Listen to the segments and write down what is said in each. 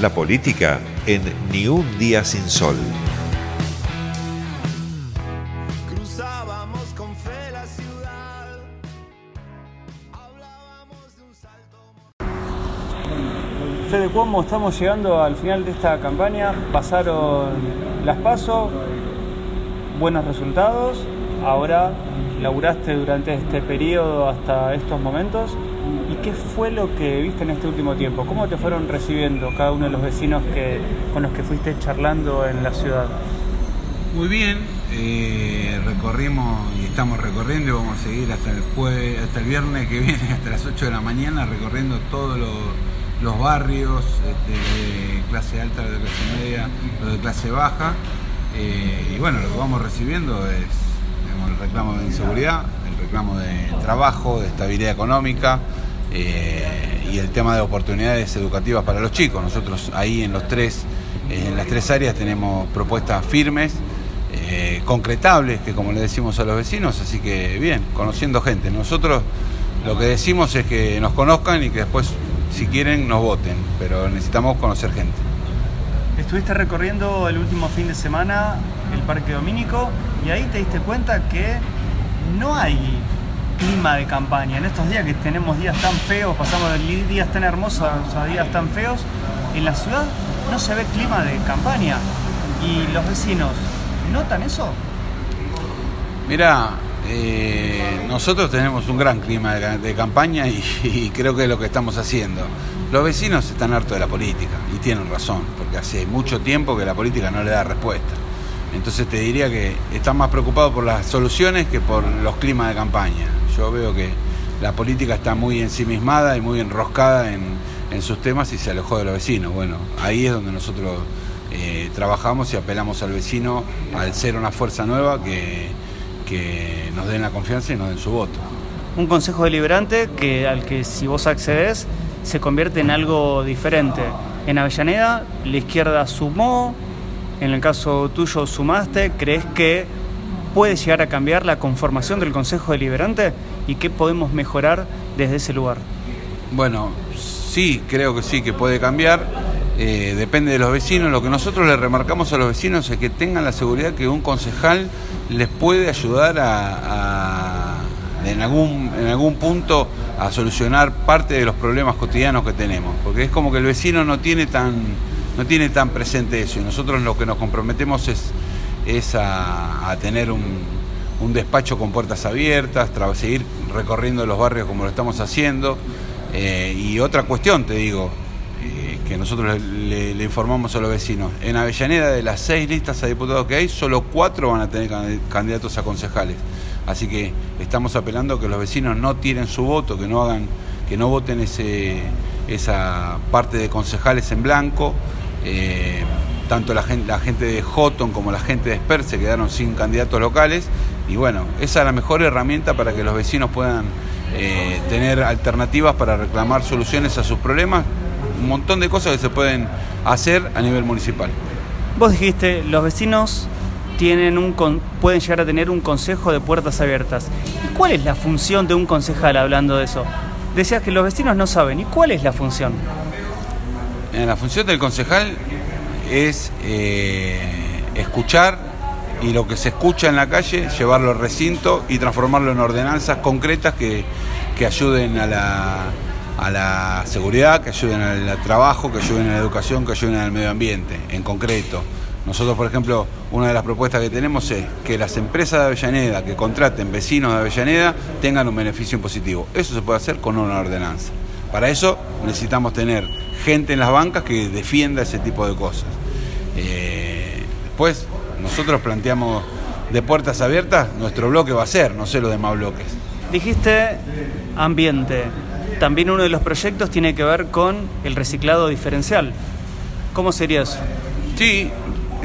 La política en Ni un día sin sol. Cruzábamos con fe la ciudad. Hablábamos de un salto. Fede Cuomo, estamos llegando al final de esta campaña. Pasaron las pasos, buenos resultados. Ahora laburaste durante este periodo hasta estos momentos. ¿Y qué fue lo que viste en este último tiempo? ¿Cómo te fueron recibiendo cada uno de los vecinos que, con los que fuiste charlando en la ciudad? Muy bien, eh, recorrimos y estamos recorriendo y vamos a seguir hasta el jueves, hasta el viernes que viene, hasta las 8 de la mañana, recorriendo todos los, barrios, este, de clase alta, de clase media, los de clase baja. Eh, y bueno, lo que vamos recibiendo es el reclamo de inseguridad, el reclamo de trabajo, de estabilidad económica eh, y el tema de oportunidades educativas para los chicos. Nosotros ahí en los tres, eh, en las tres áreas tenemos propuestas firmes eh, concretables, que como le decimos a los vecinos, así que bien, conociendo gente. Nosotros lo que decimos es que nos conozcan y que después, si quieren, nos voten, pero necesitamos conocer gente. Estuviste recorriendo el último fin de semana el Parque Domínico y ahí te diste cuenta que no hay clima de campaña. En estos días que tenemos días tan feos, pasamos de días tan hermosos a días tan feos, en la ciudad no se ve clima de campaña. ¿Y los vecinos notan eso? Mira, eh, nosotros tenemos un gran clima de, campaña y, y creo que es lo que estamos haciendo. Los vecinos están hartos de la política y tienen razón, porque hace mucho tiempo que la política no le da respuesta. Entonces te diría que están más preocupados por las soluciones que por los climas de campaña. Yo veo que la política está muy ensimismada y muy enroscada en, en sus temas y se alejó de los vecinos. Bueno, ahí es donde nosotros eh, trabajamos y apelamos al vecino al ser una fuerza nueva que, que nos den la confianza y nos den su voto. Un consejo deliberante que al que si vos accedes se convierte en algo diferente. En Avellaneda la izquierda sumó, en el caso tuyo sumaste, ¿crees que puede llegar a cambiar la conformación del Consejo Deliberante y qué podemos mejorar desde ese lugar? Bueno, sí, creo que sí, que puede cambiar. Eh, depende de los vecinos. Lo que nosotros le remarcamos a los vecinos es que tengan la seguridad que un concejal les puede ayudar a, en, algún, en algún punto a solucionar parte de los problemas cotidianos que tenemos. Porque es como que el vecino no tiene tan, no tiene tan presente eso. Y nosotros lo que nos comprometemos es, es a, tener un, un despacho con puertas abiertas, seguir recorriendo los barrios como lo estamos haciendo. Eh, y otra cuestión, te digo, eh, que nosotros le, informamos a los vecinos. En Avellaneda, de las seis listas a diputados que hay, solo cuatro van a tener candi- candidatos a concejales. Así que estamos apelando a que los vecinos no tiren su voto, que no hagan, que no voten ese, esa parte de concejales en blanco. Eh, tanto la gente, la gente de Houghton como la gente de Esper se quedaron sin candidatos locales. Y bueno, esa es la mejor herramienta para que los vecinos puedan eh, tener alternativas para reclamar soluciones a sus problemas. Un montón de cosas que se pueden hacer a nivel municipal. Vos dijiste, los vecinos tienen un con- pueden llegar a tener un consejo de puertas abiertas. ¿Y cuál es la función de un concejal hablando de eso? Decías que los vecinos no saben. ¿Y cuál es la función? Eh, La función del concejal es eh, escuchar y lo que se escucha en la calle, llevarlo al recinto y transformarlo en ordenanzas concretas que, que ayuden a la, a la seguridad, que ayuden al trabajo, que ayuden a la educación, que ayuden al medio ambiente, en concreto. Nosotros, por ejemplo, una de las propuestas que tenemos es que las empresas de Avellaneda que contraten vecinos de Avellaneda tengan un beneficio impositivo. Eso se puede hacer con una ordenanza. Para eso necesitamos tener gente en las bancas que defienda ese tipo de cosas. Eh, después, nosotros planteamos de puertas abiertas, nuestro bloque va a ser, no sé lo demás bloques. Dijiste ambiente. También uno de los proyectos tiene que ver con el reciclado diferencial. ¿Cómo sería eso? Sí,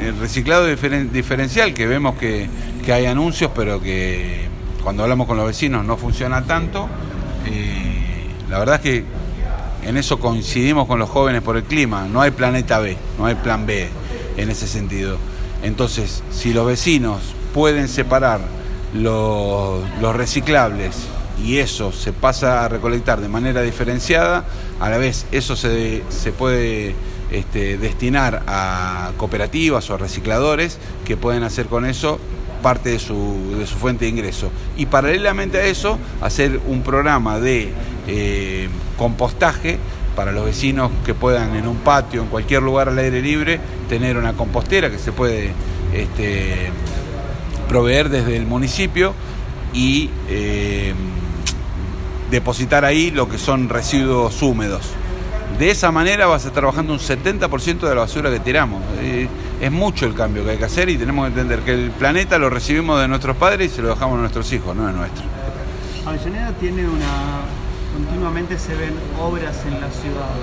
el reciclado diferen- diferencial, que vemos que, que hay anuncios, pero que cuando hablamos con los vecinos no funciona tanto. Eh, la verdad es que en eso coincidimos con los jóvenes por el clima. No hay planeta B, no hay plan B en ese sentido. Entonces, si los vecinos pueden separar los, reciclables y eso se pasa a recolectar de manera diferenciada, a la vez eso se, se puede este, destinar a cooperativas o a recicladores que pueden hacer con eso parte de su, de su fuente de ingreso. Y paralelamente a eso, hacer un programa de eh, compostaje para los vecinos que puedan en un patio, en cualquier lugar al aire libre, tener una compostera que se puede este, proveer desde el municipio y eh, depositar ahí lo que son residuos húmedos. De esa manera vas a estar bajando un 70% de la basura que tiramos. Eh, es mucho el cambio que hay que hacer y tenemos que entender que el planeta lo recibimos de nuestros padres y se lo dejamos a nuestros hijos, no es nuestro. Avellaneda tiene una. Continuamente se ven obras en la ciudad.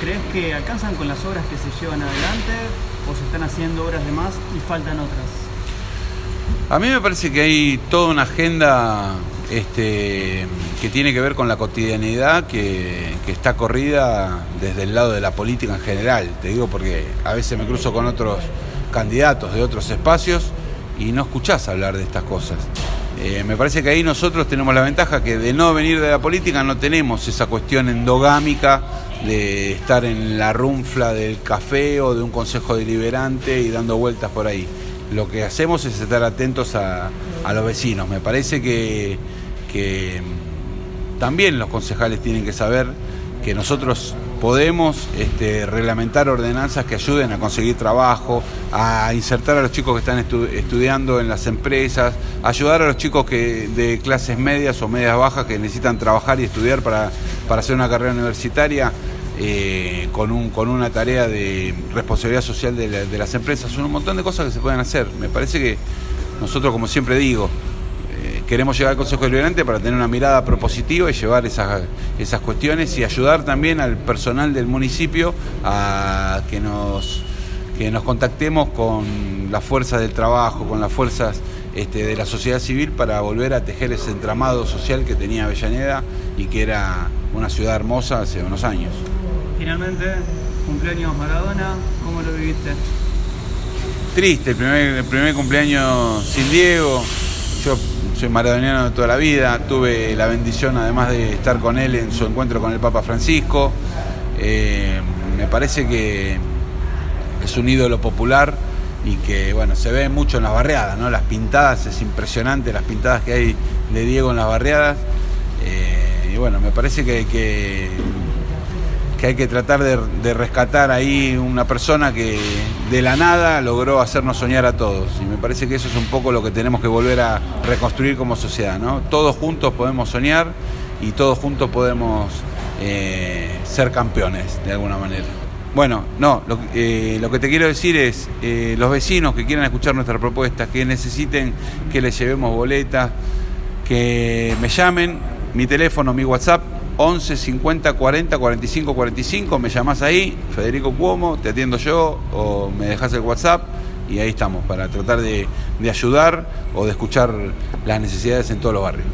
¿Crees que alcanzan con las obras que se llevan adelante o se están haciendo obras de más y faltan otras? A mí me parece que hay toda una agenda este, que tiene que ver con la cotidianidad que, que, está corrida desde el lado de la política en general. Te digo porque a veces me cruzo con otros candidatos de otros espacios y no escuchás hablar de estas cosas. Eh, me parece que ahí nosotros tenemos la ventaja que de no venir de la política no tenemos esa cuestión endogámica de estar en la runfla del café o de un consejo deliberante y dando vueltas por ahí. Lo que hacemos es estar atentos a, a los vecinos. Me parece que, que también los concejales tienen que saber que nosotros podemos este, reglamentar ordenanzas que ayuden a conseguir trabajo, a insertar a los chicos que están estu estudiando en las empresas, ayudar a los chicos que, de clases medias o medias bajas que necesitan trabajar y estudiar para, para hacer una carrera universitaria. Eh, con, un, con una tarea de responsabilidad social de, de las empresas, son un montón de cosas que se pueden hacer. Me parece que nosotros, como siempre digo, queremos llegar al Consejo Deliberante para tener una mirada propositiva y llevar esas, esas cuestiones y ayudar también al personal del municipio a que nos, que nos contactemos con las fuerzas del trabajo, con las fuerzas este, de la sociedad civil para volver a tejer ese entramado social que tenía Avellaneda y que era una ciudad hermosa hace unos años. Finalmente, cumpleaños Maradona, ¿cómo lo viviste? Triste, el primer, el primer cumpleaños sin Diego. Yo soy maradoniano de toda la vida, tuve la bendición además de estar con él en su encuentro con el Papa Francisco. Eh, me parece que es un ídolo popular y que bueno, se ve mucho en las barriadas, ¿no? Las pintadas, es impresionante las pintadas que hay de Diego en las barriadas. Eh, y bueno, me parece que, que que hay que tratar de, rescatar ahí una persona que de la nada logró hacernos soñar a todos. Y me parece que eso es un poco lo que tenemos que volver a reconstruir como sociedad. ¿no? Todos juntos podemos soñar y todos juntos podemos eh, ser campeones de alguna manera. Bueno, no, lo, eh, que te quiero decir es, eh, los vecinos que quieran escuchar nuestra propuesta, que necesiten que les llevemos boletas, que me llamen, mi teléfono, mi WhatsApp, 11 50 40 45 45, me llamás ahí, Federico Cuomo, te atiendo yo o me dejas el WhatsApp y ahí estamos para tratar de, de ayudar o de escuchar las necesidades en todos los barrios.